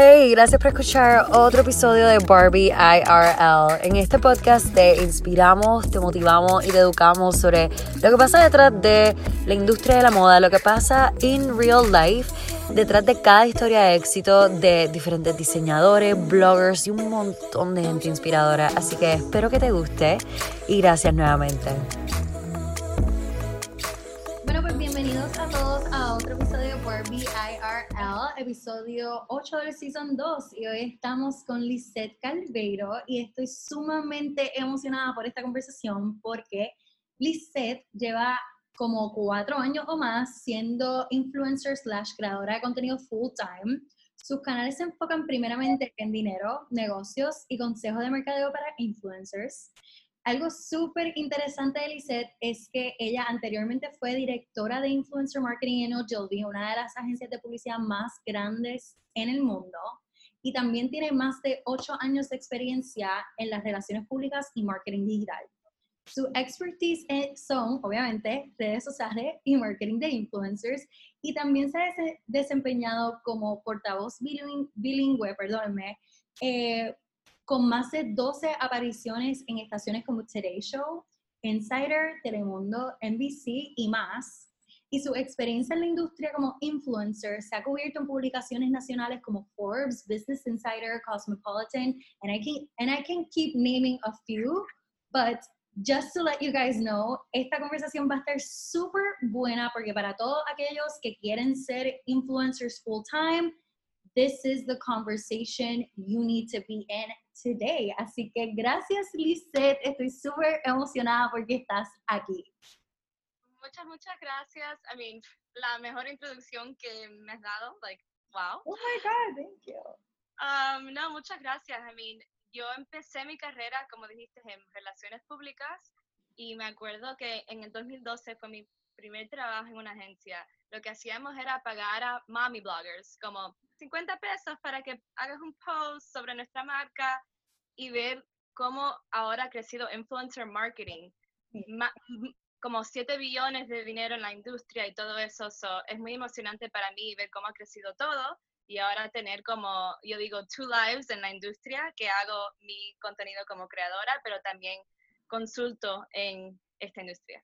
Hey, gracias por escuchar otro episodio de Barbie IRL. En este podcast te inspiramos, te motivamos y te educamos sobre lo que pasa detrás de la industria de la moda, lo que pasa in real life, detrás de cada historia de éxito de diferentes diseñadores, bloggers y un montón de gente inspiradora. Así que espero que te guste y gracias nuevamente. Episodio 8 del Season 2 y hoy estamos con Lisette Calveiro y estoy sumamente emocionada por esta conversación porque Lisette lleva como cuatro años o más siendo influencer slash creadora de contenido full time. Sus canales se enfocan primeramente en dinero, negocios y consejos de mercadeo para influencers. Algo súper interesante de Lisette es que ella anteriormente fue directora de Influencer Marketing en Ogilvy, una de las agencias de publicidad más grandes en el mundo, y también tiene más de ocho años de experiencia en las relaciones públicas y marketing digital. Su expertise son, obviamente, redes sociales y marketing de influencers, y también se ha desempeñado como portavoz bilingüe, perdónenme, eh, con más de 12 apariciones en estaciones como Today Show, Insider, Telemundo, NBC y más. Y su experiencia en la industria como influencer se ha cubierto en publicaciones nacionales como Forbes, Business Insider, Cosmopolitan, and I can, and I can keep naming a few, but just to let you guys know, esta conversación va a estar súper buena porque para todos aquellos que quieren ser influencers full time, this is the conversation you need to be in today. Así que gracias, Lisette. Estoy súper emocionada porque estás aquí. Muchas, muchas gracias. I mean, la mejor introducción que me has dado. Like, wow. Oh my God, thank you. Um, no, muchas gracias. I mean, yo empecé mi carrera, como dijiste, en relaciones públicas y me acuerdo que en el 2012 fue mi primer trabajo en una agencia. Lo que hacíamos era pagar a mommy bloggers, como 50 pesos para que hagas un post sobre nuestra marca y ver cómo ahora ha crecido influencer marketing. como 7 billones de dinero en la industria y todo eso. es muy emocionante para mí ver cómo ha crecido todo y ahora tener como, yo digo, two lives en la industria, que hago mi contenido como creadora, pero también consulto en esta industria.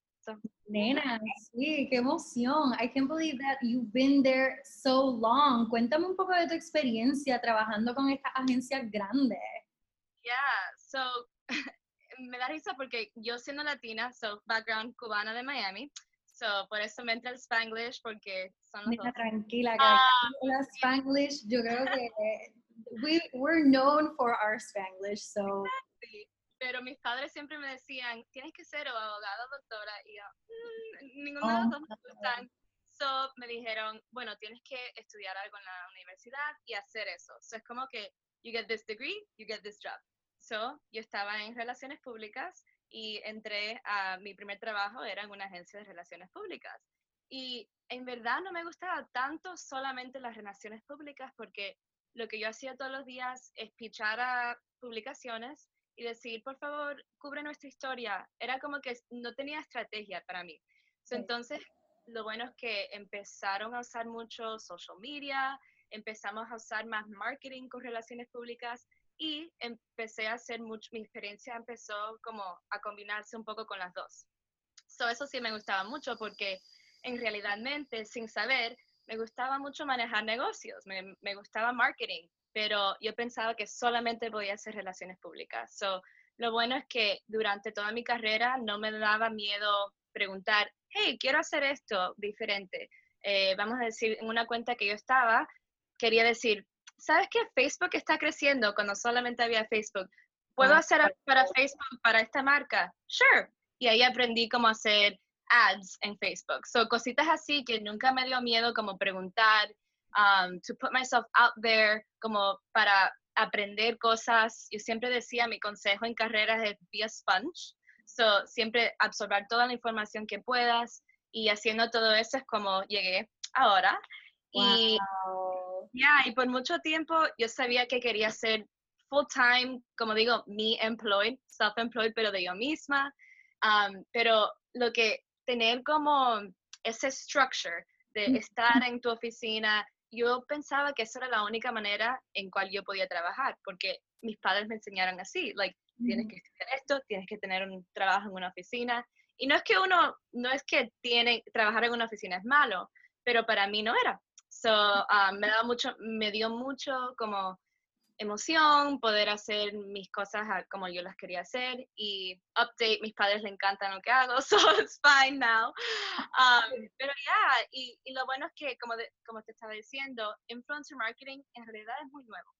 Nena, sí, qué emoción. I can't believe that you've been there so long. Cuéntame un poco de tu experiencia trabajando con esta agencia grande. Yeah, so me da risa porque yo siendo latina, so background cubana de Miami, so por eso me entra el Spanglish porque son los dos. Tranquila, que uh, la Spanglish, yo creo que we, we're known for our Spanglish, so pero mis padres siempre me decían, tienes que ser o abogada o doctora, y yo, mm, ninguno de los dos me gustan. So, me dijeron, bueno, tienes que estudiar algo en la universidad y hacer eso. So, es como que, you get this degree, you get this job. So, yo estaba en relaciones públicas y entré a mi primer trabajo, era en una agencia de relaciones públicas. Y en verdad no me gustaba tanto solamente las relaciones públicas porque lo que yo hacía todos los días es pichar a publicaciones y decir, por favor, cubre nuestra historia. Era como que no tenía estrategia para mí. Entonces, lo bueno es que empezaron a usar mucho social media, empezamos a usar más marketing con relaciones públicas y empecé a hacer mucho, mi experiencia empezó como a combinarse un poco con las dos. So, eso sí me gustaba mucho porque en realidad, sin saber, me gustaba mucho manejar negocios, me, me gustaba marketing, pero yo pensaba que solamente podía hacer relaciones públicas. So, lo bueno es que durante toda mi carrera no me daba miedo preguntar, hey, quiero hacer esto diferente. Eh, vamos a decir, en una cuenta que yo estaba, quería decir, ¿sabes que Facebook está creciendo cuando solamente había Facebook? ¿Puedo ah, hacer para Facebook, para esta marca? Sure. Y ahí aprendí cómo hacer ads en Facebook. So, cositas así que nunca me dio miedo como preguntar um, to put myself out there, como para aprender cosas. Yo siempre decía, mi consejo en carreras es be a sponge. So, siempre absorber toda la información que puedas y haciendo todo eso es como llegué ahora. Y, yeah, y por mucho tiempo yo sabía que quería ser full time, como digo, me employed, self-employed, pero de yo misma. Um, pero lo que tener como ese structure de estar en tu oficina yo pensaba que esa era la única manera en cual yo podía trabajar, porque mis padres me enseñaron así, like, tienes que estudiar esto, tienes que tener un trabajo en una oficina. Y no es que uno, no es que tiene, trabajar en una oficina es malo, pero para mí no era. So, ah, me, daba mucho, me dio mucho como emoción poder hacer mis cosas como yo las quería hacer y update, mis padres le encantan lo que hago, so it's fine now. Um, pero ya, y, y, lo bueno es que, como, como te estaba diciendo, influencer marketing en realidad es muy nuevo.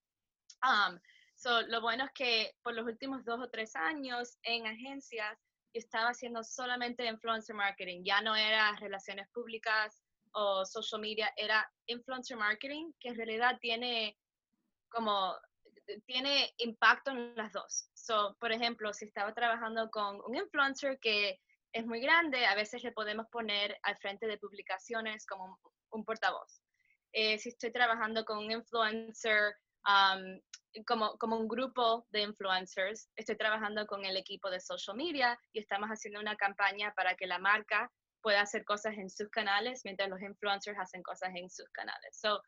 Um, so, lo bueno es que por los últimos dos o tres años en agencias yo estaba haciendo solamente influencer marketing, ya no era relaciones públicas o social media, era influencer marketing, que en realidad tiene como tiene impacto en las dos. So, por ejemplo, si estaba trabajando con un influencer que es muy grande, a veces le podemos poner al frente de publicaciones como un, portavoz. Eh, si estoy trabajando con un influencer, um, como, como un grupo de influencers, estoy trabajando con el equipo de social media y estamos haciendo una campaña para que la marca pueda hacer cosas en sus canales mientras los influencers hacen cosas en sus canales. So,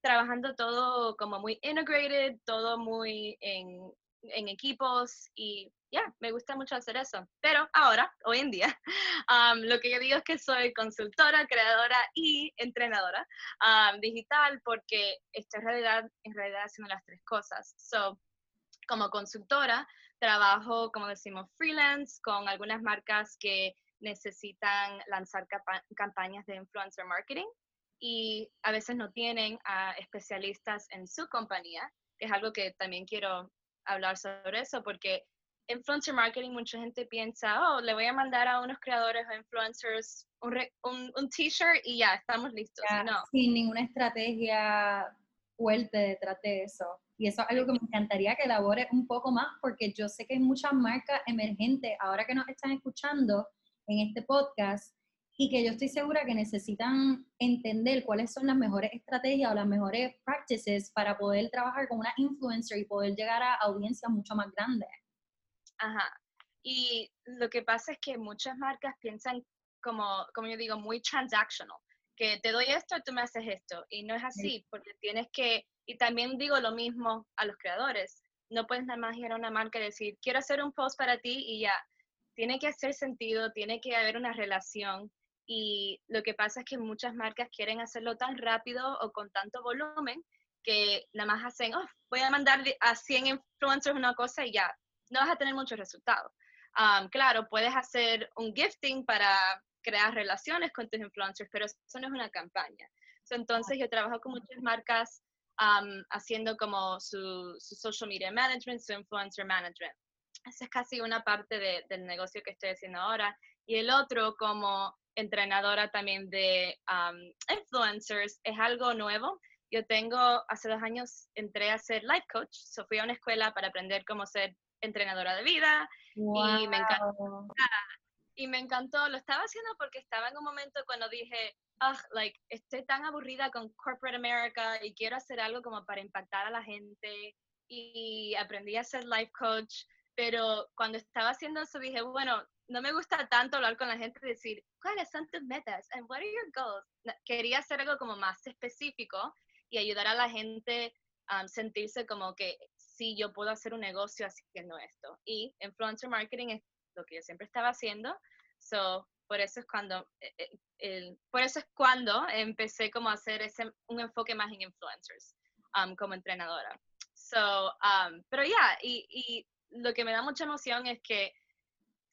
trabajando todo como muy integrated, todo muy en, en equipos y ya, me gusta mucho hacer eso. Pero ahora, hoy en día, um, lo que yo digo es que soy consultora, creadora y entrenadora um, digital porque estoy en realidad, en realidad haciendo las tres cosas. So, como consultora, trabajo, como decimos, freelance con algunas marcas que necesitan lanzar campañas de influencer marketing y a veces no tienen a especialistas en su compañía, que es algo que también quiero hablar sobre eso, porque influencer marketing mucha gente piensa, oh, le voy a mandar a unos creadores o influencers un, un, t-shirt y ya, estamos listos. no. Sin ninguna estrategia fuerte detrás de eso. Y eso es algo que me encantaría que elabore un poco más, porque yo sé que hay muchas marcas emergentes ahora que nos están escuchando en este podcast y que yo estoy segura que necesitan entender cuáles son las mejores estrategias o las mejores practices para poder trabajar con una influencer y poder llegar a audiencias mucho más grandes. Ajá. Y lo que pasa es que muchas marcas piensan como, como yo digo, muy transactional, que te doy esto tú me haces esto. Y no es así, porque tienes que, y también digo lo mismo a los creadores, no puedes nada más ir a una marca y decir, quiero hacer un post para ti y ya. Tiene que hacer sentido, tiene que haber una relación y lo que pasa es que muchas marcas quieren hacerlo tan rápido o con tanto volumen que nada más hacen, oh, voy a mandar a 100 influencers una cosa y ya, no vas a tener muchos resultados. claro, puedes hacer un gifting para crear relaciones con tus influencers, pero eso no es una campaña. entonces yo trabajo con muchas marcas haciendo como su, social media management, su influencer management. Esa es casi una parte del negocio que estoy haciendo ahora. Y el otro como entrenadora también de influencers, es algo nuevo. Yo tengo, hace dos años entré a ser life coach, so fui a una escuela para aprender cómo ser entrenadora de vida y me encantó. Y me encantó, lo estaba haciendo porque estaba en un momento cuando dije, oh, like, estoy tan aburrida con corporate America y quiero hacer algo como para impactar a la gente y aprendí a ser life coach, pero cuando estaba haciendo eso dije, bueno, no me gusta tanto hablar con la gente y decir, ¿cuáles son tus metas? And what are your goals? Quería hacer algo como más específico y ayudar a la gente a sentirse como que sí, yo puedo hacer un negocio haciendo esto. Y influencer marketing es lo que yo siempre estaba haciendo. So, por eso es cuando, eh, eh, por eso es cuando empecé como a hacer ese, un enfoque más en influencers um, como entrenadora. So, um, pero ya, y, y lo que me da mucha emoción es que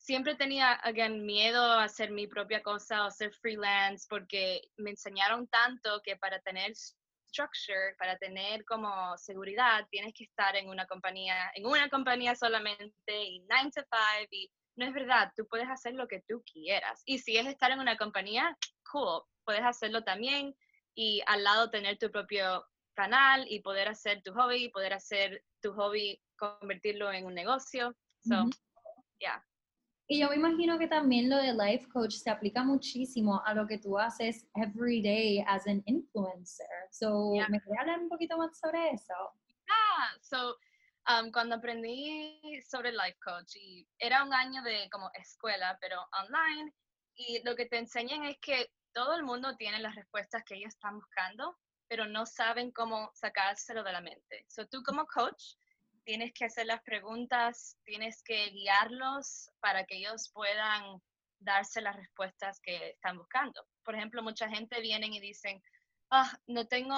siempre tenía, again, miedo a hacer mi propia cosa o ser freelance porque me enseñaron tanto que para tener structure, para tener como seguridad, tienes que estar en una compañía, en una compañía solamente y 9 to 5 y no es verdad, tú puedes hacer lo que tú quieras. Y si es estar en una compañía, cool, puedes hacerlo también y al lado tener tu propio canal y poder hacer tu hobby, poder hacer tu hobby, convertirlo en un negocio. So, yeah. Y yo me imagino que también lo de life coach se aplica muchísimo a lo que tú haces every day as an influencer. So, ¿me quería hablar un poquito más sobre eso? Ah, so, um, cuando aprendí sobre life coach, y era un año de como escuela, pero online, y lo que te enseñan es que todo el mundo tiene las respuestas que ellos están buscando, pero no saben cómo sacárselo de la mente. So, tú como coach tienes que hacer las preguntas, tienes que guiarlos para que ellos puedan darse las respuestas que están buscando. Por ejemplo, mucha gente viene y dicen, ah, no tengo,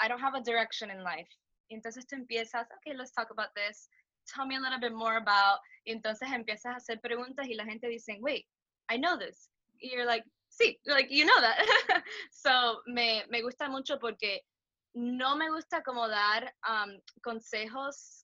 I don't have a direction in life. Y entonces tú empiezas, okay, let's talk about this. Tell me a little bit more about. Y entonces empiezas a hacer preguntas y la gente dice, wait, I know this. Y you're like, sí, like, you know that. so, me, me gusta mucho porque no me gusta como dar um, consejos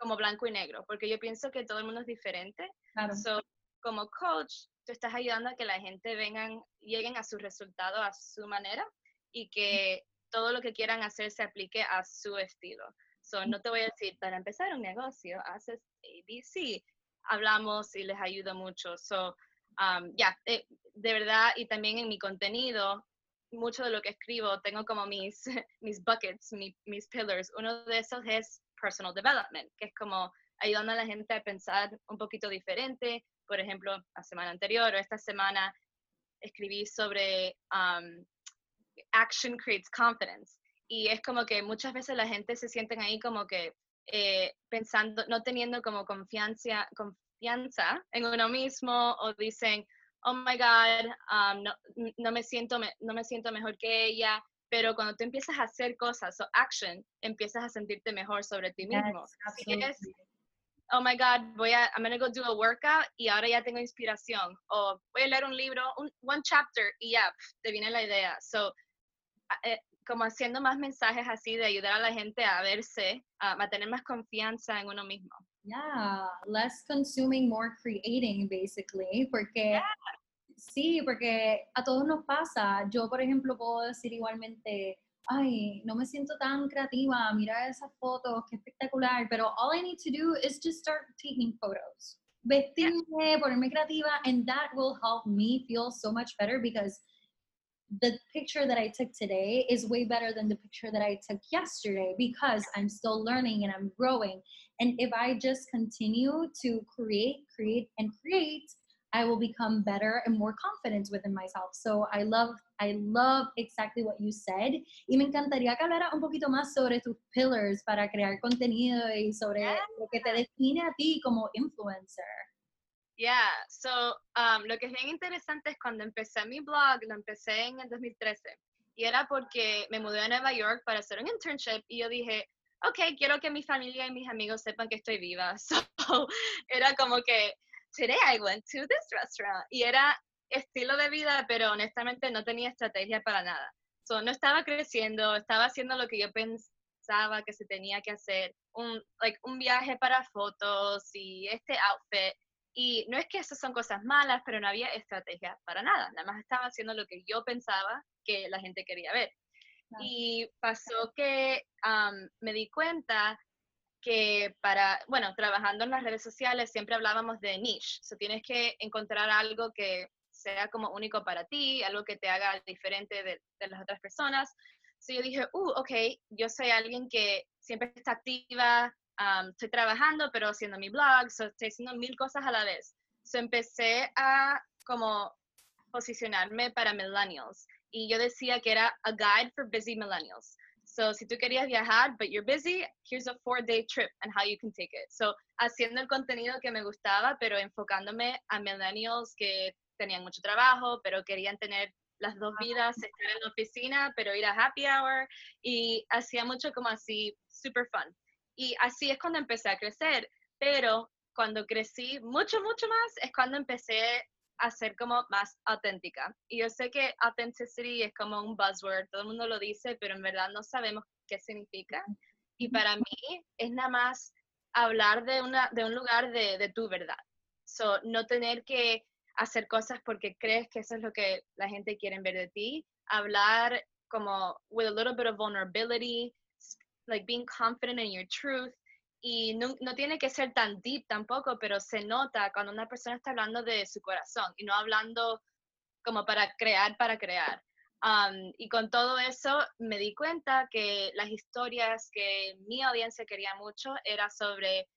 como blanco y negro, porque yo pienso que todo el mundo es diferente. Claro. So, como coach, tú estás ayudando a que la gente vengan, lleguen a su resultado a su manera y que todo lo que quieran hacer se aplique a su estilo. So, no te voy a decir, para empezar un negocio, haces ABC. Hablamos y les ayudo mucho. So, um, ya, eh, de verdad, y también en mi contenido, mucho de lo que escribo, tengo como mis, mis buckets, mis pillars. Uno de esos es personal development, que es como ayudando a la gente a pensar un poquito diferente. Por ejemplo, la semana anterior o esta semana escribí sobre um, action creates confidence. Y es como que muchas veces la gente se sienten ahí como que eh, pensando, no teniendo como confianza, confianza en uno mismo o dicen, oh my God, um, no, no, me siento, no me siento mejor que ella, pero cuando tú empiezas a hacer cosas, o so action, empiezas a sentirte mejor sobre ti mismo. Yes, oh my God, voy a, I'm gonna go do a workout y ahora ya tengo inspiración. O voy a leer un libro, un one chapter y ya, te viene la idea. So, eh, como haciendo más mensajes así de ayudar a la gente a verse, a, tener más confianza en uno mismo. Yeah, less consuming, more creating, basically, porque sí, porque a todos nos pasa. Yo, por ejemplo, puedo decir igualmente, ay, no me siento tan creativa, mira esas fotos, qué espectacular, pero all I need to do is just start taking photos. Vestirme, ponerme creativa, and that will help me feel so much better because the picture that I took today is way better than the picture that I took yesterday because I'm still learning and I'm growing. And if I just continue to create, create, and create, I will become better and more confident within myself. So I love, I love exactly what you said. Y me encantaría que hablara un poquito más sobre tus pillars para crear contenido y sobre lo que te define a ti como influencer. Yeah, so um, lo que es bien interesante es cuando empecé mi blog, lo empecé en el 2013 y era porque me mudé a Nueva York para hacer un internship y yo dije, ok, quiero que mi familia y mis amigos sepan que estoy viva. So, era como que, today I went to this restaurant y era estilo de vida, pero honestamente no tenía estrategia para nada. So, no estaba creciendo, estaba haciendo lo que yo pensaba que se tenía que hacer, un, like, un viaje para fotos y este outfit y no es que esas son cosas malas, pero no había estrategia para nada. Nada más estaba haciendo lo que yo pensaba que la gente quería ver. Y pasó que me di cuenta que para, bueno, trabajando en las redes sociales siempre hablábamos de niche. O sea, tienes que encontrar algo que sea como único para ti, algo que te haga diferente de, las otras personas. Entonces yo dije, uh, ok, yo soy alguien que siempre está activa, estoy trabajando, pero haciendo mi blog, estoy haciendo mil cosas a la vez. So, empecé a como posicionarme para millennials y yo decía que era a guide for busy millennials. So, si tú querías viajar, but you're busy, here's a four-day trip and how you can take it. So, haciendo el contenido que me gustaba, pero enfocándome a millennials que tenían mucho trabajo, pero querían tener las dos vidas, estar en la oficina, pero ir a happy hour, y hacía mucho como así, super fun. Y así es cuando empecé a crecer, pero cuando crecí mucho, mucho más es cuando empecé a ser como más auténtica. Y yo sé que authenticity es como un buzzword, todo el mundo lo dice, pero en verdad no sabemos qué significa. Y para mí es nada más hablar de, una, de un lugar de, de tu verdad. So, no tener que hacer cosas porque crees que eso es lo que la gente quiere ver de ti. Hablar como with a little bit of vulnerability, like being confident in your truth. Y no, no, tiene que ser tan deep tampoco, pero se nota cuando una persona está hablando de su corazón y no hablando como para crear, para crear. Um, y con todo eso me di cuenta que las historias que mi audiencia quería mucho era sobre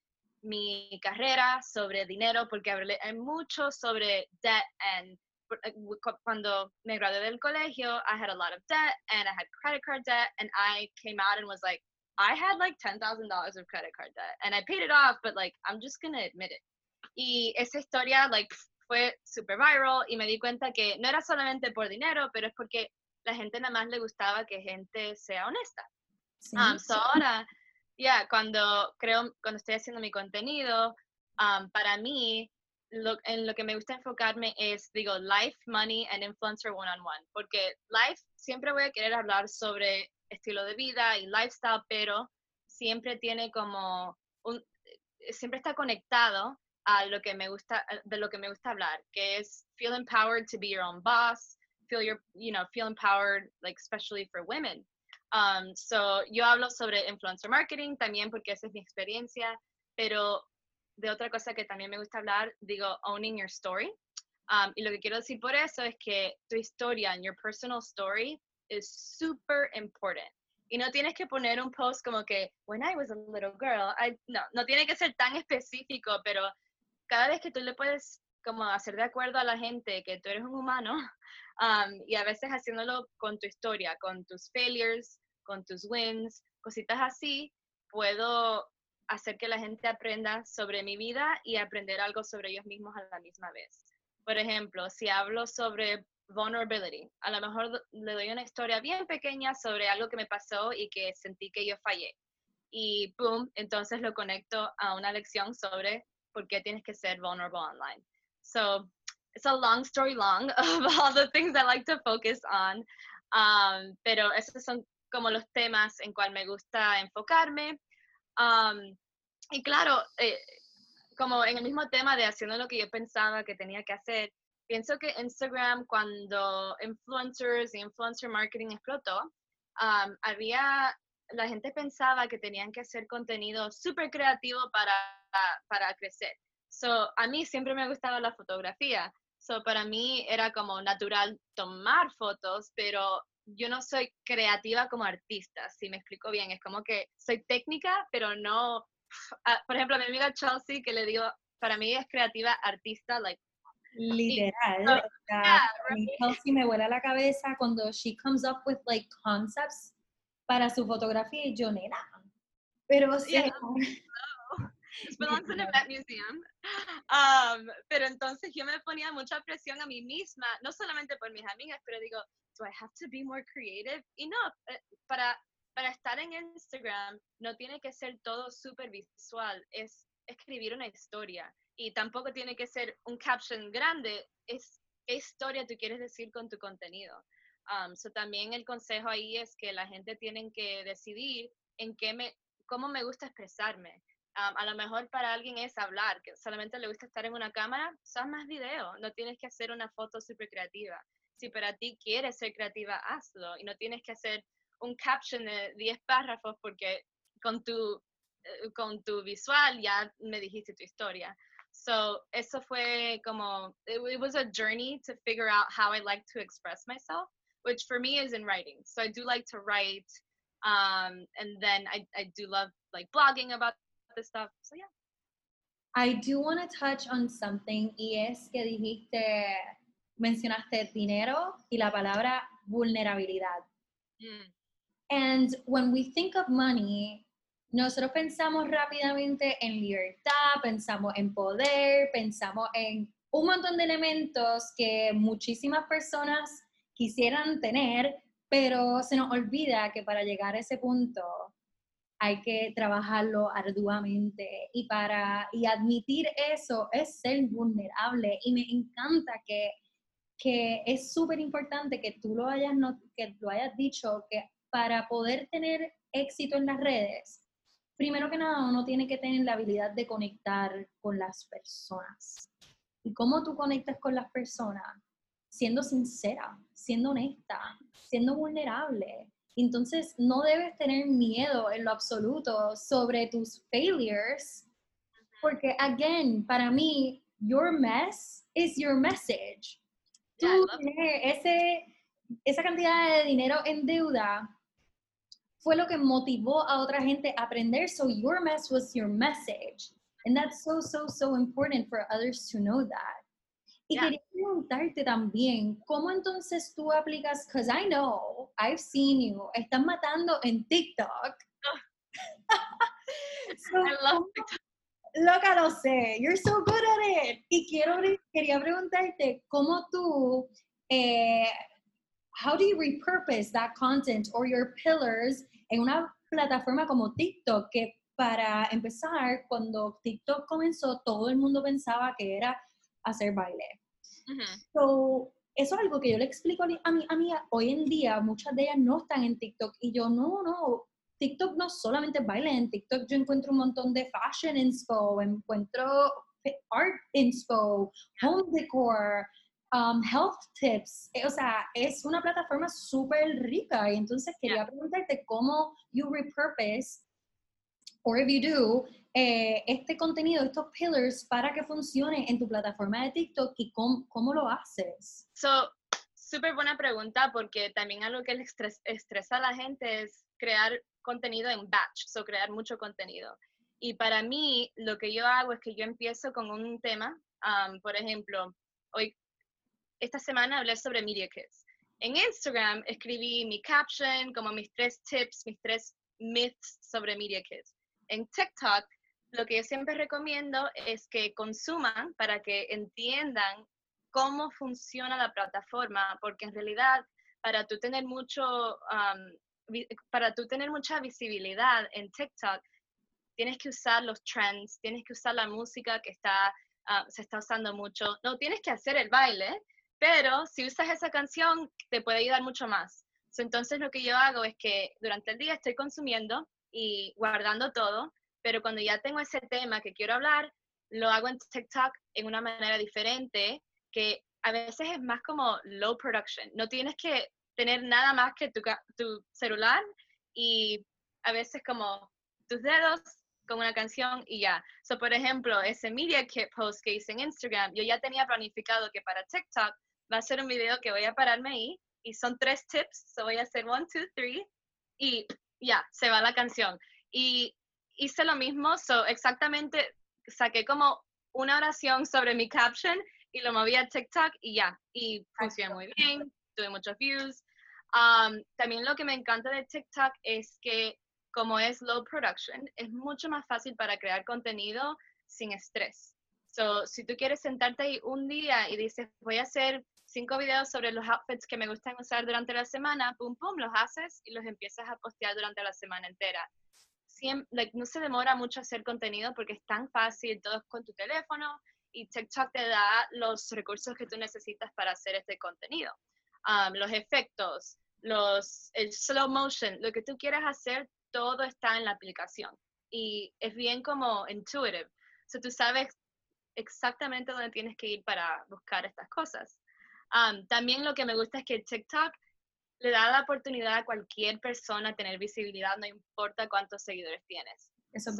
mi carrera, sobre dinero, porque hablé mucho sobre debt and eh, cuando me gradué del colegio, I had a lot of debt and I had credit card debt and I came out and was like, I had like $10,000 of credit card debt and I paid it off, but like, I'm just to admit it. Y esa historia, like, fue super viral y me di cuenta que no era solamente por dinero, pero es porque la gente nada más le gustaba que gente sea honesta. Sí, um, so ahora, ya, yeah, cuando creo, cuando estoy haciendo mi contenido, um, para mí, lo, en lo que me gusta enfocarme es, digo, life, money and influencer one on one, porque life siempre voy a querer hablar sobre estilo de vida y lifestyle, pero siempre tiene como un, siempre está conectado a lo que me gusta, de lo que me gusta hablar, que es feel empowered to be your own boss, feel your, you know, feel empowered, like especially for women. Um, so yo hablo sobre influencer marketing también porque esa es mi experiencia, pero de otra cosa que también me gusta hablar, digo, owning your story. Um, y lo que quiero decir por eso es que tu historia, your personal story, is super important. Y no tienes que poner un post como que, when I was a little girl, I, no, no tiene que ser tan específico, pero cada vez que tú le puedes como hacer de acuerdo a la gente que tú eres un humano, um, y a veces haciéndolo con tu historia, con tus failures, con tus wins, cositas así, puedo hacer que la gente aprenda sobre mi vida y aprender algo sobre ellos mismos a la misma vez. Por ejemplo, si hablo sobre vulnerability, a lo mejor le doy una historia bien pequeña sobre algo que me pasó y que sentí que yo fallé. Y boom, entonces lo conecto a una lección sobre por qué tienes que ser vulnerable online. So, it's a long story long of all the things I like to focus on. Um, pero esos son como los temas en cual me gusta enfocarme. Um, y claro, eh, como en el mismo tema de haciendo lo que yo pensaba que tenía que hacer, pienso que Instagram cuando influencers y influencer marketing explotó, um, había, la gente pensaba que tenían que hacer contenido súper creativo para, para crecer. So, a mí siempre me gustaba la fotografía. So, para mí era como natural tomar fotos, pero yo no soy creativa como artista, si me explico bien. Es como que soy técnica, pero no. Ah, por ejemplo, a mi amiga Chelsea, que le digo, para mí es creativa artista, like. Literal. Chelsea me vuela la cabeza cuando she comes up with like concepts para su fotografía y yo, nena. Pero sí. It belongs in a Met Museum. Um, pero entonces yo me ponía mucha presión a mí misma, no solamente por mis amigas, pero digo, do I have to be more creative? Y no, eh, para, para estar en Instagram no tiene que ser todo súper visual, es escribir una historia. Y tampoco tiene que ser un caption grande, es qué historia tú quieres decir con tu contenido. Um, so también el consejo ahí es que la gente tiene que decidir en qué me, cómo me gusta expresarme a lo mejor para alguien es hablar, que solamente le gusta estar en una cámara, son más video, no tienes que hacer una foto súper creativa. Si para ti quieres ser creativa, hazlo y no tienes que hacer un caption de 10 párrafos porque con tu, con tu visual ya me dijiste tu historia. So, eso fue como, it, was a journey to figure out how I like to express myself, which for me is in writing. So I do like to write, um, and then I, I do love like blogging about this stuff. So yeah. I do want to touch on something y es que dijiste, mencionaste dinero y la palabra vulnerabilidad. Mm. And when we think of money, nosotros pensamos rápidamente en libertad, pensamos en poder, pensamos en un montón de elementos que muchísimas personas quisieran tener, pero se nos olvida que para llegar a ese punto hay que trabajarlo arduamente. Y para y admitir eso es ser vulnerable. Y me encanta que, que es súper importante que tú lo hayas que lo hayas dicho que para poder tener éxito en las redes primero que nada uno tiene que tener la habilidad de conectar con las personas. Y cómo tú conectas con las personas siendo sincera siendo honesta siendo vulnerable. Entonces, no debes tener miedo en lo absoluto sobre tus failures, porque, again, para mí, your mess is your message. Tú ese, esa cantidad de dinero en deuda fue lo que motivó a otra gente a aprender, so your mess was your message. And that's so, so, so important for others to know that. Y quería preguntarte también, ¿cómo entonces tú aplicas? Because I know, I've seen you, están matando en TikTok. I love TikTok. Loca, lo sé. You're so good at it. Y quiero, quería preguntarte, ¿cómo tú, eh, how do you repurpose that content or your pillars en una plataforma como TikTok que para empezar, cuando TikTok comenzó, todo el mundo pensaba que era hacer baile. so, eso es algo que yo le explico a mi, amiga. Hoy en día, muchas de ellas no están en TikTok y yo, no, no, TikTok no solamente baile, en TikTok yo encuentro un montón de fashion inspo, encuentro art inspo, home decor, um, health tips. Eh, o sea, es una plataforma súper rica y entonces quería preguntarte cómo you repurpose or if you do, eh, este contenido, estos pillars para que funcione en tu plataforma de TikTok y cómo, cómo lo haces? So, súper buena pregunta porque también algo que le estresa a la gente es crear contenido en batch, so crear mucho contenido. Y para mí, lo que yo hago es que yo empiezo con un tema, um, por ejemplo, hoy, esta semana hablé sobre Media Kits. En Instagram escribí mi caption, como mis tres tips, mis tres myths sobre Media Kits en TikTok, lo que yo siempre recomiendo es que consuman para que entiendan cómo funciona la plataforma, porque en realidad para tú tener mucho, para tú tener mucha visibilidad en TikTok, tienes que usar los trends, tienes que usar la música que está, ah, se está usando mucho. No tienes que hacer el baile, pero si usas esa canción, te puede ayudar mucho más. entonces lo que yo hago es que durante el día estoy consumiendo y guardando todo, pero cuando ya tengo ese tema que quiero hablar, lo hago en TikTok en una manera diferente, que a veces es más como low production. No tienes que tener nada más que tu, tu celular y a veces como tus dedos con una canción y ya. So, por ejemplo, ese Media Kit post que hice en Instagram, yo ya tenía planificado que para TikTok va a ser un video que voy a pararme ahí y son tres tips. So, voy a hacer one, two, three y ya, se va la canción. Y hice lo mismo, so exactamente saqué como una oración sobre mi caption y lo moví a TikTok y ya, y funcionó muy bien, tuve muchos views. Um, también lo que me encanta de TikTok es que como es low production, es mucho más fácil para crear contenido sin estrés. So, si tú quieres sentarte ahí un día y dices, voy a hacer cinco videos sobre los outfits que me gustan usar durante la semana, pum, pum, los haces y los empiezas a postear durante la semana entera. Siempre, no se demora mucho hacer contenido porque es tan fácil, todo es con tu teléfono y TikTok te da los recursos que tú necesitas para hacer este contenido. Um, los efectos, los, el slow motion, lo que tú quieras hacer, todo está en la aplicación y es bien como intuitive. So, tú sabes exactamente dónde tienes que ir para buscar estas cosas también lo que me gusta es que TikTok le da la oportunidad a cualquier persona tener visibilidad, no importa cuántos seguidores tienes. Eso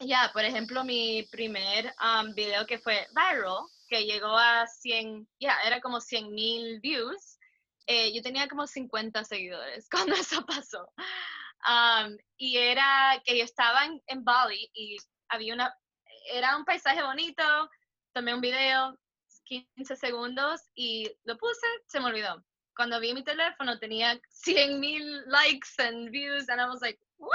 Ya, por ejemplo, mi primer video que fue viral, que llegó a 100, ya, era como 100 mil views, eh, yo tenía como 50 seguidores cuando eso pasó. y era que yo estaba en, en Bali y había una, era un paisaje bonito, tomé un video, 15 segundos y lo puse, se me olvidó. Cuando vi mi teléfono tenía 100 mil likes and views and I was like, what?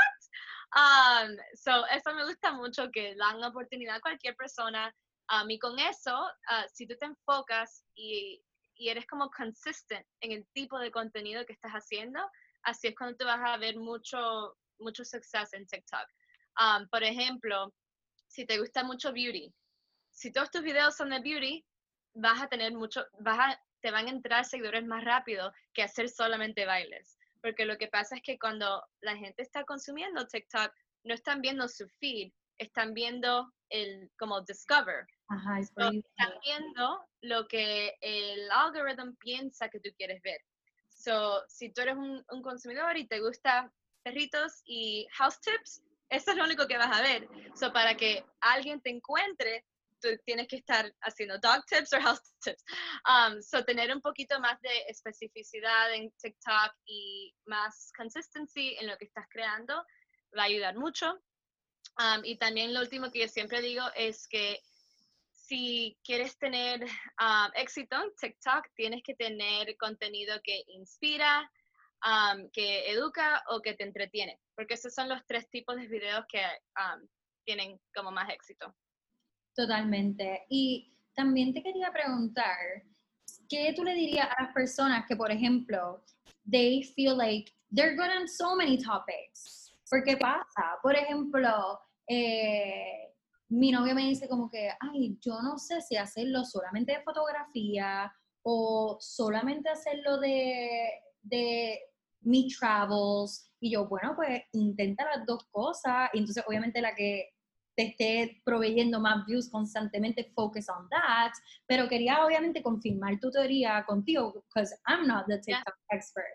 Um, so eso me gusta mucho que dan oportunidad a cualquier persona. Um, y con eso, uh, si tú te enfocas y, y eres como consistent en el tipo de contenido que estás haciendo, así es cuando tú vas a ver mucho, mucho suceso en TikTok. Um, por ejemplo, si te gusta mucho beauty, si todos tus videos son de beauty, vas a tener mucho, vas a, te van a entrar seguidores más rápido que hacer solamente bailes. Porque lo que pasa es que cuando la gente está consumiendo TikTok, no están viendo su feed, están viendo el como discover. Ajá, están viendo lo que el algoritmo piensa que tú quieres ver. So, si tú eres un, un consumidor y te gusta perritos y house tips, eso es lo único que vas a ver. So, para que alguien te encuentre, tú tienes que estar haciendo dog tips o house tips. Um, so, tener un poquito más de especificidad en TikTok y más consistency en lo que estás creando va a ayudar mucho. Um, y también lo último que yo siempre digo es que si quieres tener um, éxito en TikTok, tienes que tener contenido que inspira, um, que educa o que te entretiene, porque esos son los tres tipos de videos que um, tienen como más éxito. Totalmente. Y también te quería preguntar, ¿qué tú le dirías a las personas que, por ejemplo, they feel like they're good on so many topics? ¿Por qué pasa? Por ejemplo, eh, mi novio me dice como que, ay, yo no sé si hacerlo solamente de fotografía o solamente hacerlo de, de mi travels. Y yo, bueno, pues intenta las dos cosas. Y entonces, obviamente, la que te esté proveyendo más views constantemente, focus on that. Pero quería, obviamente, confirmar tu teoría contigo, because I'm not the TikTok expert.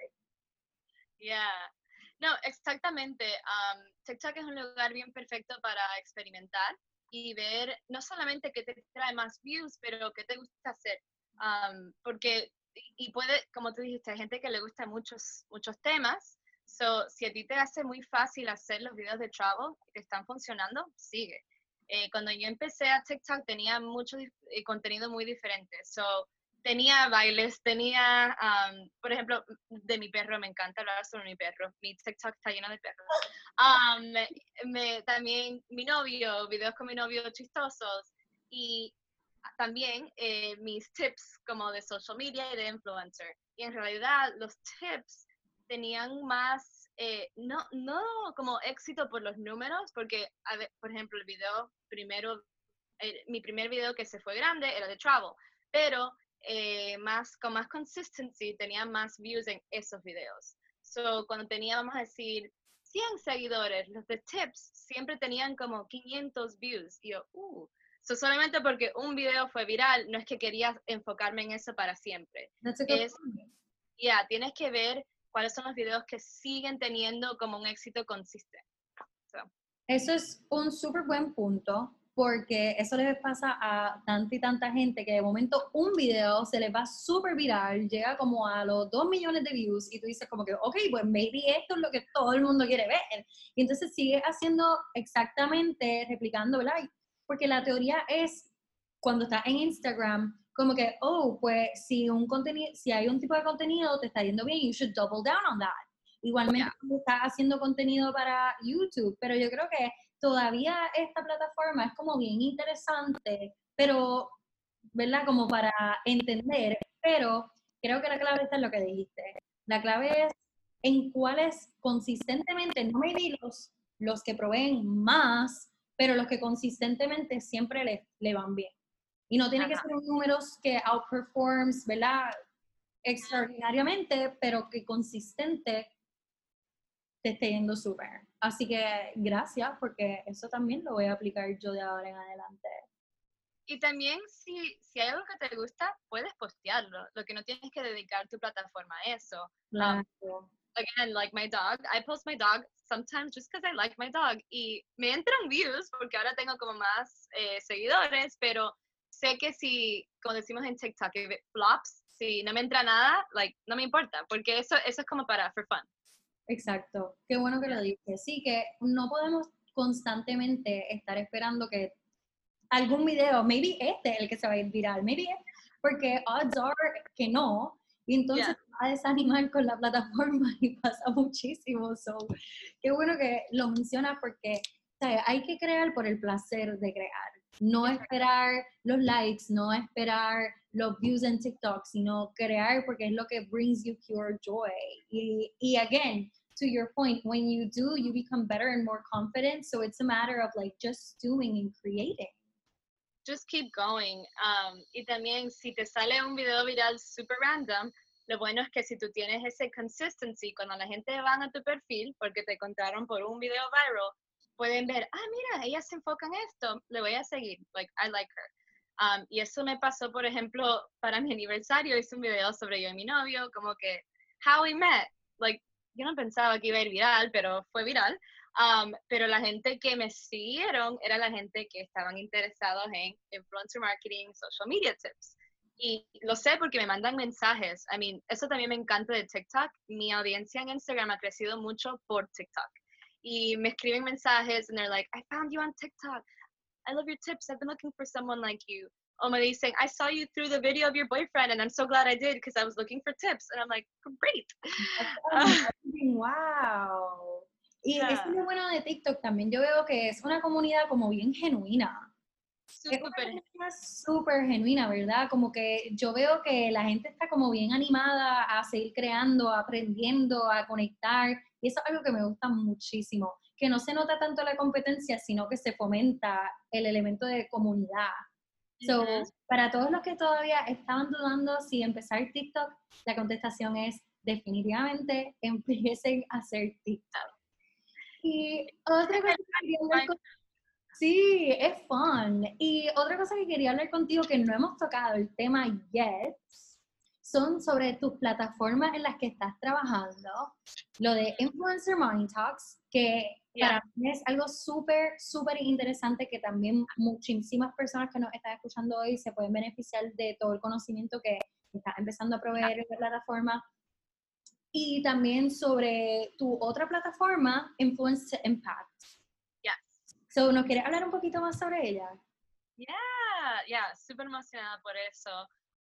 Yeah. No, exactamente. Um, TikTok es un lugar bien perfecto para experimentar y ver no solamente qué te trae más views, pero qué te gusta hacer. Um, porque, y puede, como tú dijiste, hay gente que le gusta muchos, muchos temas. So, si a ti te hace muy fácil hacer los videos de travel que están funcionando, sigue. Eh, cuando yo empecé a TikTok tenía mucho eh, contenido muy diferente. So, tenía bailes, tenía, por ejemplo, de mi perro, me encanta hablar sobre mi perro, mi TikTok está lleno de perros. me, también mi novio, videos con mi novio chistosos y también eh, mis tips como de social media y de influencer. Y en realidad los tips tenían más, eh, no, no como éxito por los números, porque, por ejemplo, el video primero, eh, mi primer video que se fue grande era de travel, pero eh, más, con más consistency, tenía más views en esos videos. So, cuando tenía, vamos a decir, 100 seguidores, los de tips siempre tenían como 500 views. Y yo, uh, so, solamente porque un video fue viral, no es que quería enfocarme en eso para siempre. Es, ya, tienes que ver cuáles son los videos que siguen teniendo como un éxito consistente. Eso es un súper buen punto porque eso les pasa a tanta y tanta gente que de momento un video se les va súper viral, llega como a los 2 millones de views y tú dices como que, ok, pues maybe esto es lo que todo el mundo quiere ver. Y entonces sigue haciendo exactamente, replicando, ¿verdad? Porque la teoría es, cuando estás en Instagram, como que, oh, pues si, un contenido, si hay un tipo de contenido te está yendo bien, you should double down on that. Igualmente, estás haciendo contenido para YouTube, pero yo creo que todavía esta plataforma es como bien interesante, pero, ¿verdad? Como para entender, pero creo que la clave está en lo que dijiste. La clave es en cuáles consistentemente, no me los, los que proveen más, pero los que consistentemente siempre le, le van bien. Y no tiene que ser un números que outperforms, ¿verdad? Extraordinariamente, pero que consistente te esté yendo súper. Así que gracias, porque eso también lo voy a aplicar yo de ahora en adelante. Y también si, si hay algo que te gusta, puedes postearlo. Lo que no tienes que dedicar tu plataforma a eso. Um, claro. again, like my dog, I post my dog sometimes just because I like my dog. Y me entran views porque ahora tengo como más eh, seguidores, pero sé que si, como decimos en TikTok, flops, si no me entra nada, like, no me importa, porque eso, eso es como para for fun. Exacto, qué bueno que lo dices. Sí, que no podemos constantemente estar esperando que algún video, maybe este es el que se va a ir viral, maybe este, porque odds are que no, y entonces va a desanimar con la plataforma y pasa muchísimo. So, qué bueno que lo mencionas porque hay que crear por el placer de crear. No esperar los likes, no esperar los views en TikTok, sino crear porque es lo que brings you pure joy. Y, y again, to your point, when you do, you become better and more confident. So it's a matter of like just doing and creating. Just keep going. Um, y también si te sale un video viral super random, lo bueno es que si tú tienes ese consistency, cuando la gente va a tu perfil porque te contaron por un video viral, pueden ver, ah, mira, ella se enfoca en esto, le voy a seguir, like, I like her. Um, y eso me pasó, por ejemplo, para mi aniversario, hice un video sobre yo y mi novio, como que, how we met, like, yo no pensaba que iba a ir viral, pero fue viral. Um, pero la gente que me siguieron era la gente que estaban interesados en influencer marketing, social media tips. Y lo sé porque me mandan mensajes. I mean, eso también me encanta de TikTok. Mi audiencia en Instagram ha crecido mucho por TikTok. Y me escriben mensajes and they're like, I found you on TikTok. I love your tips. I've been looking for someone like you. o me dicen, I saw you through the video of your boyfriend and I'm so glad I did because I was looking for tips. And I'm like, great. wow. Y eso es lo bueno de TikTok también. Yo veo que es una comunidad como bien genuina. Súper. Súper genuina, ¿verdad? Como que yo veo que la gente está como bien animada a seguir creando, aprendiendo, a conectar. Y eso es algo que me gusta muchísimo. Que no se nota tanto la competencia, sino que se fomenta el elemento de comunidad. So, para todos los que todavía estaban dudando si empezar TikTok, la contestación es definitivamente empiecen a hacer TikTok. Y otra cosa que quería hablar Sí, es fun. Y otra cosa que quería hablar contigo que no hemos tocado el tema yet son sobre tus plataformas en las que estás trabajando, lo de Influencer Money Talks, que para mí es algo súper, súper interesante que también muchísimas personas que nos están escuchando hoy se pueden beneficiar de todo el conocimiento que estás empezando a proveer en la plataforma. Y también sobre tu otra plataforma, Influence Impact. Yes. So, ¿Nos quieres hablar un poquito más sobre ella? Yeah, yeah, súper emocionada por eso.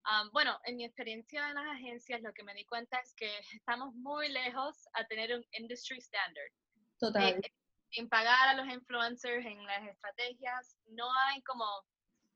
Um, bueno, en mi experiencia en las agencias, lo que me di cuenta es que estamos muy lejos a tener un industry standard. Total. Eh, en pagar a los influencers en las estrategias, no hay como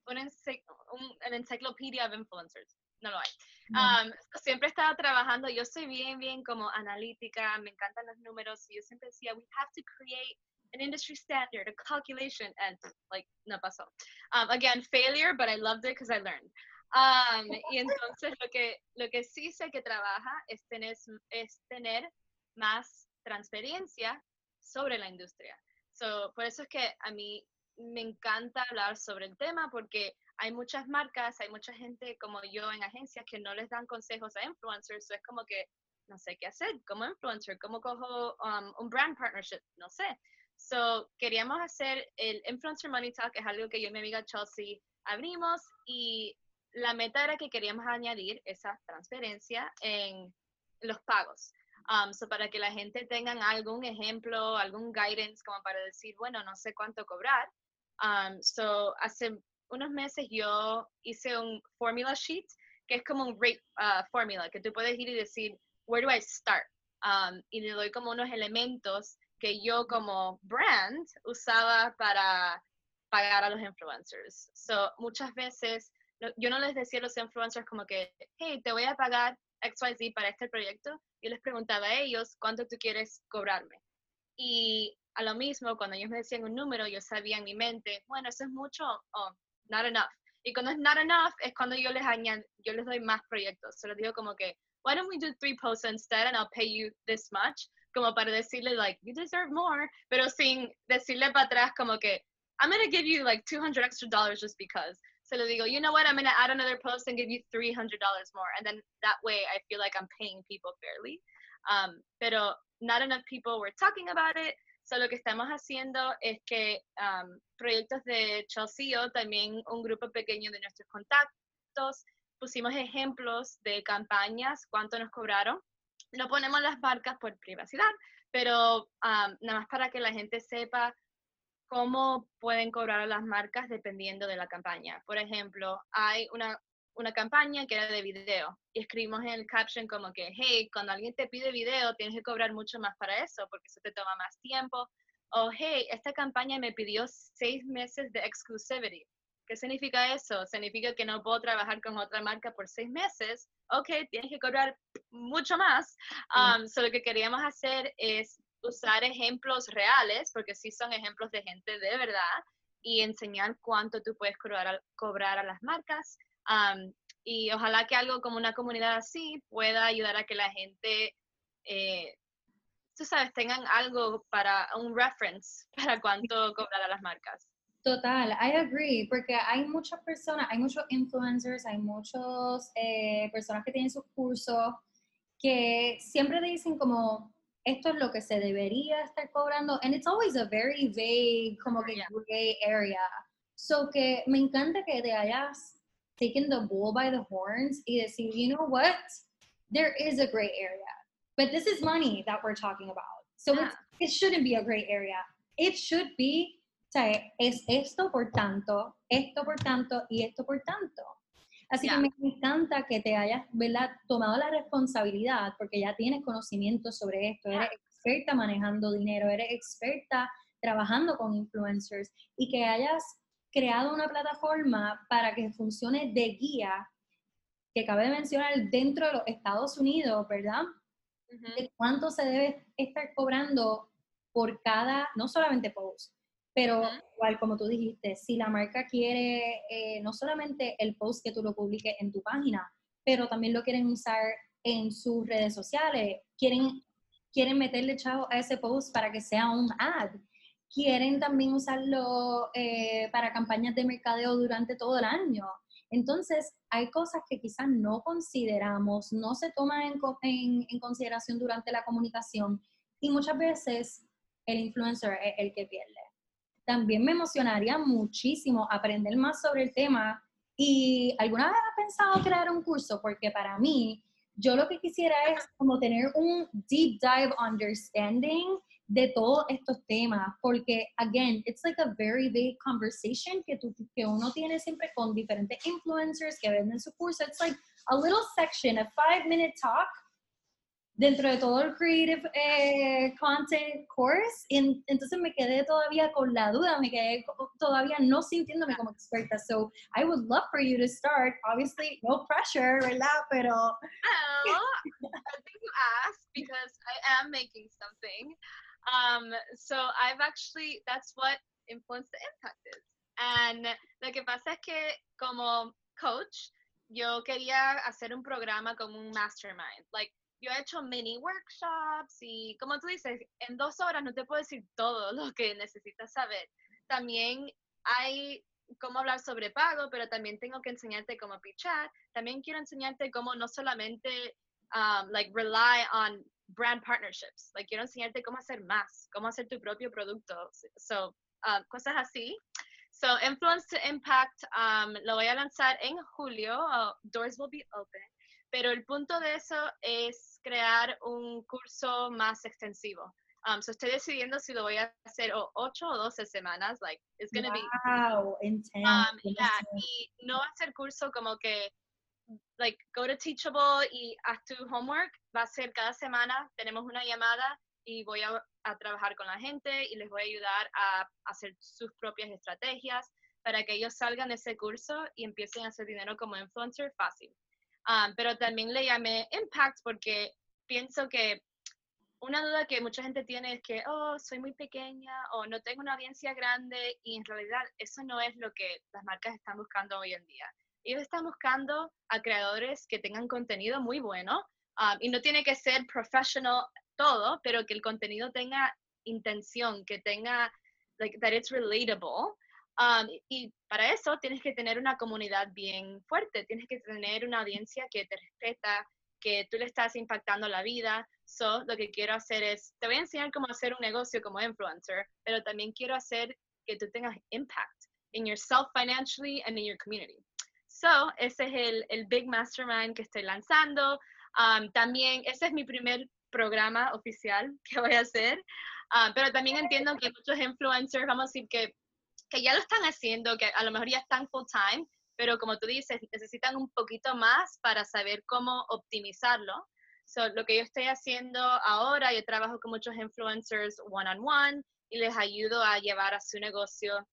un, un, encyclopedia de influencers, no lo hay. Um, siempre estaba trabajando, yo soy bien, bien como analítica, me encantan los números, y yo siempre decía, we have to create an industry standard, a calculation, and like, no pasó. Um, again, failure, but I loved it because I learned. Um, y entonces lo que, lo que sí sé que trabaja es tener, es tener más transparencia sobre la industria. So, por eso es que a mí me encanta hablar sobre el tema porque hay muchas marcas, hay mucha gente como yo en agencias que no les dan consejos a influencers, so es como que no sé qué hacer como influencer, cómo cojo um, un brand partnership, no sé. So, queríamos hacer el Influencer Money Talk, es algo que yo y mi amiga Chelsea abrimos y la meta era que queríamos añadir esa transferencia en los pagos. Um, so para que la gente tenga algún ejemplo, algún guidance como para decir, bueno, no sé cuánto cobrar. Um, so hace unos meses yo hice un formula sheet que es como un rate uh, formula que tú puedes ir y decir, where do I start? Um, y le doy como unos elementos que yo como brand usaba para pagar a los influencers. So muchas veces yo no les decía a los influencers como que, hey, te voy a pagar XYZ para este proyecto, yo les preguntaba a ellos cuánto tú quieres cobrarme. Y a lo mismo, cuando ellos me decían un número, yo sabía en mi mente, bueno, eso es mucho o not enough. Y cuando es not enough es cuando yo les añado, yo les doy más proyectos. Se los digo como que, why don't we do three posts instead and I'll pay you this much? Como para decirle, like, you deserve more, pero sin decirle para atrás como que, I'm going to give you like 200 extra dollars just because se lo digo, you know what, I'm going to add another post and give you $300 more. And then that way I feel like I'm paying people fairly. Um, pero not enough people were talking about it. So lo que estamos haciendo es que um, proyectos de Chelsea también un grupo pequeño de nuestros contactos pusimos ejemplos de campañas, cuánto nos cobraron. No ponemos las marcas por privacidad, pero um, nada más para que la gente sepa cómo pueden cobrar a las marcas dependiendo de la campaña. Por ejemplo, hay una, una campaña que era de video y escribimos en el caption como que, hey, cuando alguien te pide video tienes que cobrar mucho más para eso porque eso te toma más tiempo. O, hey, esta campaña me pidió seis meses de exclusivity. ¿Qué significa eso? Significa que no puedo trabajar con otra marca por seis meses. Ok, tienes que cobrar mucho más. Um, so lo que queríamos hacer es usar ejemplos reales, porque sí son ejemplos de gente de verdad, y enseñar cuánto tú puedes cobrar a, cobrar a las marcas. y ojalá que algo como una comunidad así pueda ayudar a que la gente, eh, tú sabes, tengan algo para un reference para cuánto cobrar a las marcas. Total, I agree, porque hay muchas personas, hay muchos influencers, hay muchas eh, personas que tienen sus cursos que siempre dicen como, esto es lo que se debería estar cobrando. And it's always a very vague, como que gray area. So que me encanta que te hayas taken the bull by the horns y decir, you know what? There is a gray area. But this is money that we're talking about. So it shouldn't be a gray area. It should be sea, es esto por tanto, esto por tanto y esto por tanto. Así que me encanta que te hayas ¿verdad? tomado la responsabilidad porque ya tienes conocimiento sobre esto, eres experta manejando dinero, eres experta trabajando con influencers y que hayas creado una plataforma para que funcione de guía, que cabe mencionar dentro de los Estados Unidos, ¿verdad? De cuánto se debe estar cobrando por cada, no solamente post, pero igual como tú dijiste, si la marca quiere eh, no solamente el post que tú lo publiques en tu página, pero también lo quieren usar en sus redes sociales, quieren, quieren meterle chavo a ese post para que sea un ad, quieren también usarlo eh, para campañas de mercadeo durante todo el año. Entonces, hay cosas que quizás no consideramos, no se toman en, en consideración durante la comunicación y muchas veces el influencer es el que pierde también me emocionaría muchísimo aprender más sobre el tema. ¿Y alguna vez has pensado crear un curso? Porque para mí, yo lo que quisiera es como tener un deep dive understanding de todos estos temas, porque, again, it's like a very big conversation que, tú, que uno tiene siempre con diferentes influencers que venden su curso. It's like a little section, a five minute talk dentro de todo el Creative eh, Content Course. Y entonces me quedé todavía con la duda, me quedé todavía no sintiéndome como experta. So I would love for you to start. Obviously, no pressure, ¿verdad? Pero. Oh, I think you asked because I am making something. Um, so I've actually, that's what influence the impact is. And lo que pasa es que como coach, yo quería hacer un programa como un mastermind. Like, yo he hecho mini workshops y como tú dices, en dos horas no te puedo decir todo lo que necesitas saber. También hay cómo hablar sobre pago, pero también tengo que enseñarte cómo pitchar. También quiero enseñarte cómo no solamente um, like rely on brand partnerships. Like quiero enseñarte cómo hacer más, cómo hacer tu propio producto. So, um, cosas así. So, Influence to Impact um, lo voy a lanzar en julio. Uh, doors will be open. Pero el punto de eso es crear un curso más extensivo. Um, so estoy decidiendo si lo voy a hacer o 8 o 12 semanas. Like, it's to wow, be. Intense, um, yeah, y no va a ser curso como que, like, go to Teachable y haz tu homework. Va a ser cada semana, tenemos una llamada y voy a, a trabajar con la gente y les voy a ayudar a, a hacer sus propias estrategias para que ellos salgan de ese curso y empiecen a hacer dinero como influencer fácil. Um, pero también le llamé Impact porque pienso que una duda que mucha gente tiene es que, oh, soy muy pequeña o no tengo una audiencia grande y en realidad eso no es lo que las marcas están buscando hoy en día. Ellos están buscando a creadores que tengan contenido muy bueno um, y no tiene que ser professional todo, pero que el contenido tenga intención, que tenga, like, that it's relatable Um, y para eso tienes que tener una comunidad bien fuerte, tienes que tener una audiencia que te respeta, que tú le estás impactando la vida. So, lo que quiero hacer es, te voy a enseñar cómo hacer un negocio como influencer, pero también quiero hacer que tú tengas impact in yourself financially and in your community. So, ese es el, el Big Mastermind que estoy lanzando. Um, también, ese es mi primer programa oficial que voy a hacer, um, pero también entiendo que muchos influencers, vamos a decir que que ya lo están haciendo, que a lo mejor ya están full time, pero como tú dices, necesitan un poquito más para saber cómo optimizarlo. So, lo que yo estoy haciendo ahora, yo trabajo con muchos influencers one on one y les ayudo a llevar a su negocio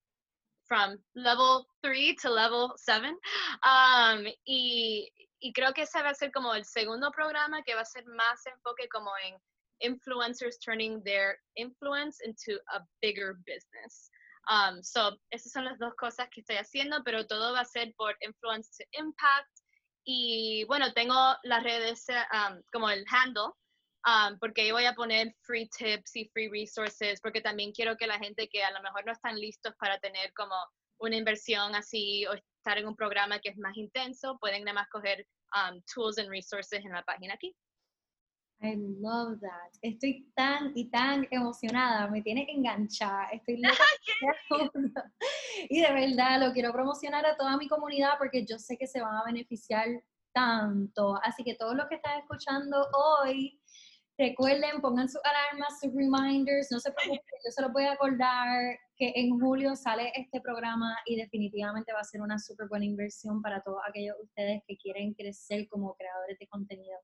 from level 3 to level 7. Um, y, y creo que ese va a ser como el segundo programa que va a ser más enfoque como en influencers turning their influence into a bigger business. Um, so, esas son las dos cosas que estoy haciendo, pero todo va a ser por Influence to Impact. Y bueno, tengo las redes um, como el handle, um, porque yo voy a poner free tips y free resources, porque también quiero que la gente que a lo mejor no están listos para tener como una inversión así o estar en un programa que es más intenso, pueden nada más coger um, tools and resources en la página aquí. I love that. Estoy tan y tan emocionada, me tiene enganchada. Estoy loca. y de verdad lo quiero promocionar a toda mi comunidad porque yo sé que se van a beneficiar tanto. Así que todos los que están escuchando hoy, Recuerden, pongan sus alarmas, sus reminders, no se preocupen, yo se los voy a acordar que en julio sale este programa y definitivamente va a ser una súper buena inversión para todos aquellos de ustedes que quieren crecer como creadores de contenido.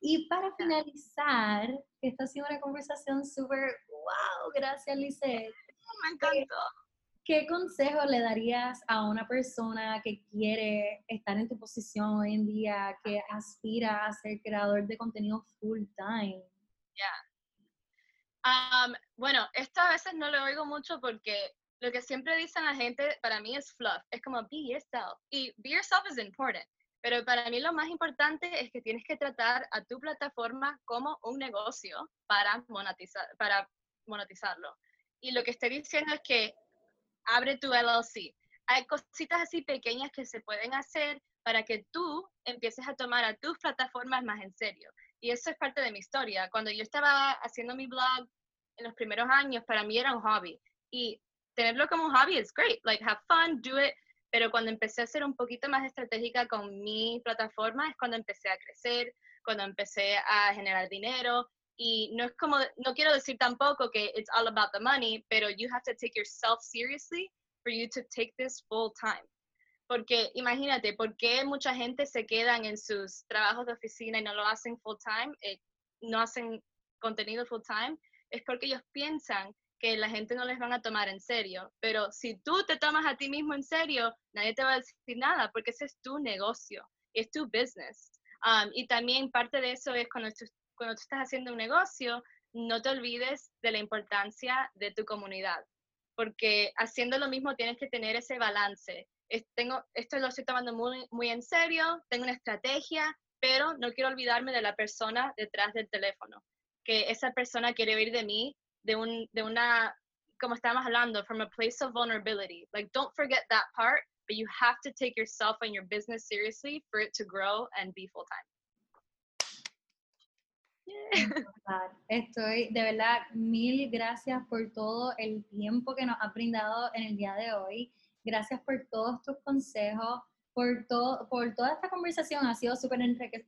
Y para finalizar, esta ha sido una conversación súper, wow, gracias Lizette. Me encantó. ¿Qué consejo le darías a una persona que quiere estar en tu posición hoy en día, que aspira a ser creador de contenido full time? Bueno, esto a veces no lo oigo mucho porque lo que siempre dicen la gente para mí es fluff. Es como be yourself. Y be yourself es important. Pero para mí lo más importante es que tienes que tratar a tu plataforma como un negocio para, monetizar, para monetizarlo. Y lo que estoy diciendo es que abre tu LLC. Hay cositas así pequeñas que se pueden hacer para que tú empieces a tomar a tus plataformas más en serio. Y eso es parte de mi historia. Cuando yo estaba haciendo mi blog en los primeros años, para mí era un hobby. Y tenerlo como un hobby es great. Like, have fun, do it. Pero cuando empecé a ser un poquito más estratégica con mi plataforma es cuando empecé a crecer, cuando empecé a generar dinero y no es como, no quiero decir tampoco que it's all about the money, pero you have to take yourself seriously for you to take this full time. Porque imagínate, ¿por qué mucha gente se quedan en sus trabajos de oficina y no lo hacen full time? Eh, no hacen contenido full time. Es porque ellos piensan que la gente no les van a tomar en serio. Pero si tú te tomas a ti mismo en serio, nadie te va a decir nada porque ese es tu negocio, es tu business. Um, y también parte de eso es cuando tú cuando tú estás haciendo un negocio, no te olvides de la importancia de tu comunidad, porque haciendo lo mismo tienes que tener ese balance. Tengo, esto lo estoy tomando muy, muy en serio, tengo una estrategia, pero no quiero olvidarme de la persona detrás del teléfono, que esa persona quiere oír de mí de, un, de una, como estábamos hablando, from a place of vulnerability. Like, don't forget that part, but you have to take yourself and your business seriously for it to grow and be full time. Estoy, de verdad, mil gracias por todo el tiempo que nos ha brindado en el día de hoy. Gracias por todos tus consejos por, todo, por toda esta conversación. Ha sido súper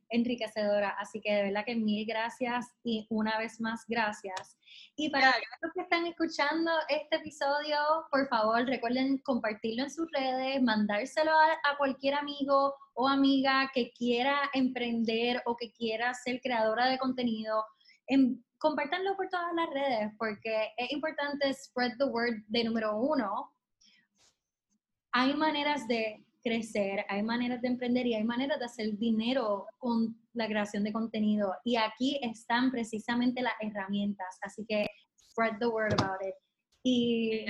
enriquecedora. Así que de verdad que mil gracias y una vez más gracias. Y para los que están escuchando este episodio, por favor recuerden compartirlo en sus redes, mandárselo a, cualquier amigo o amiga que quiera emprender o que quiera ser creadora de contenido. En, compártanlo por todas las redes porque es importante spread the word de número uno. Hay maneras de crecer, hay maneras de emprender y hay maneras de hacer dinero con la creación de contenido. Y aquí están precisamente las herramientas. Así que spread the word about it. Y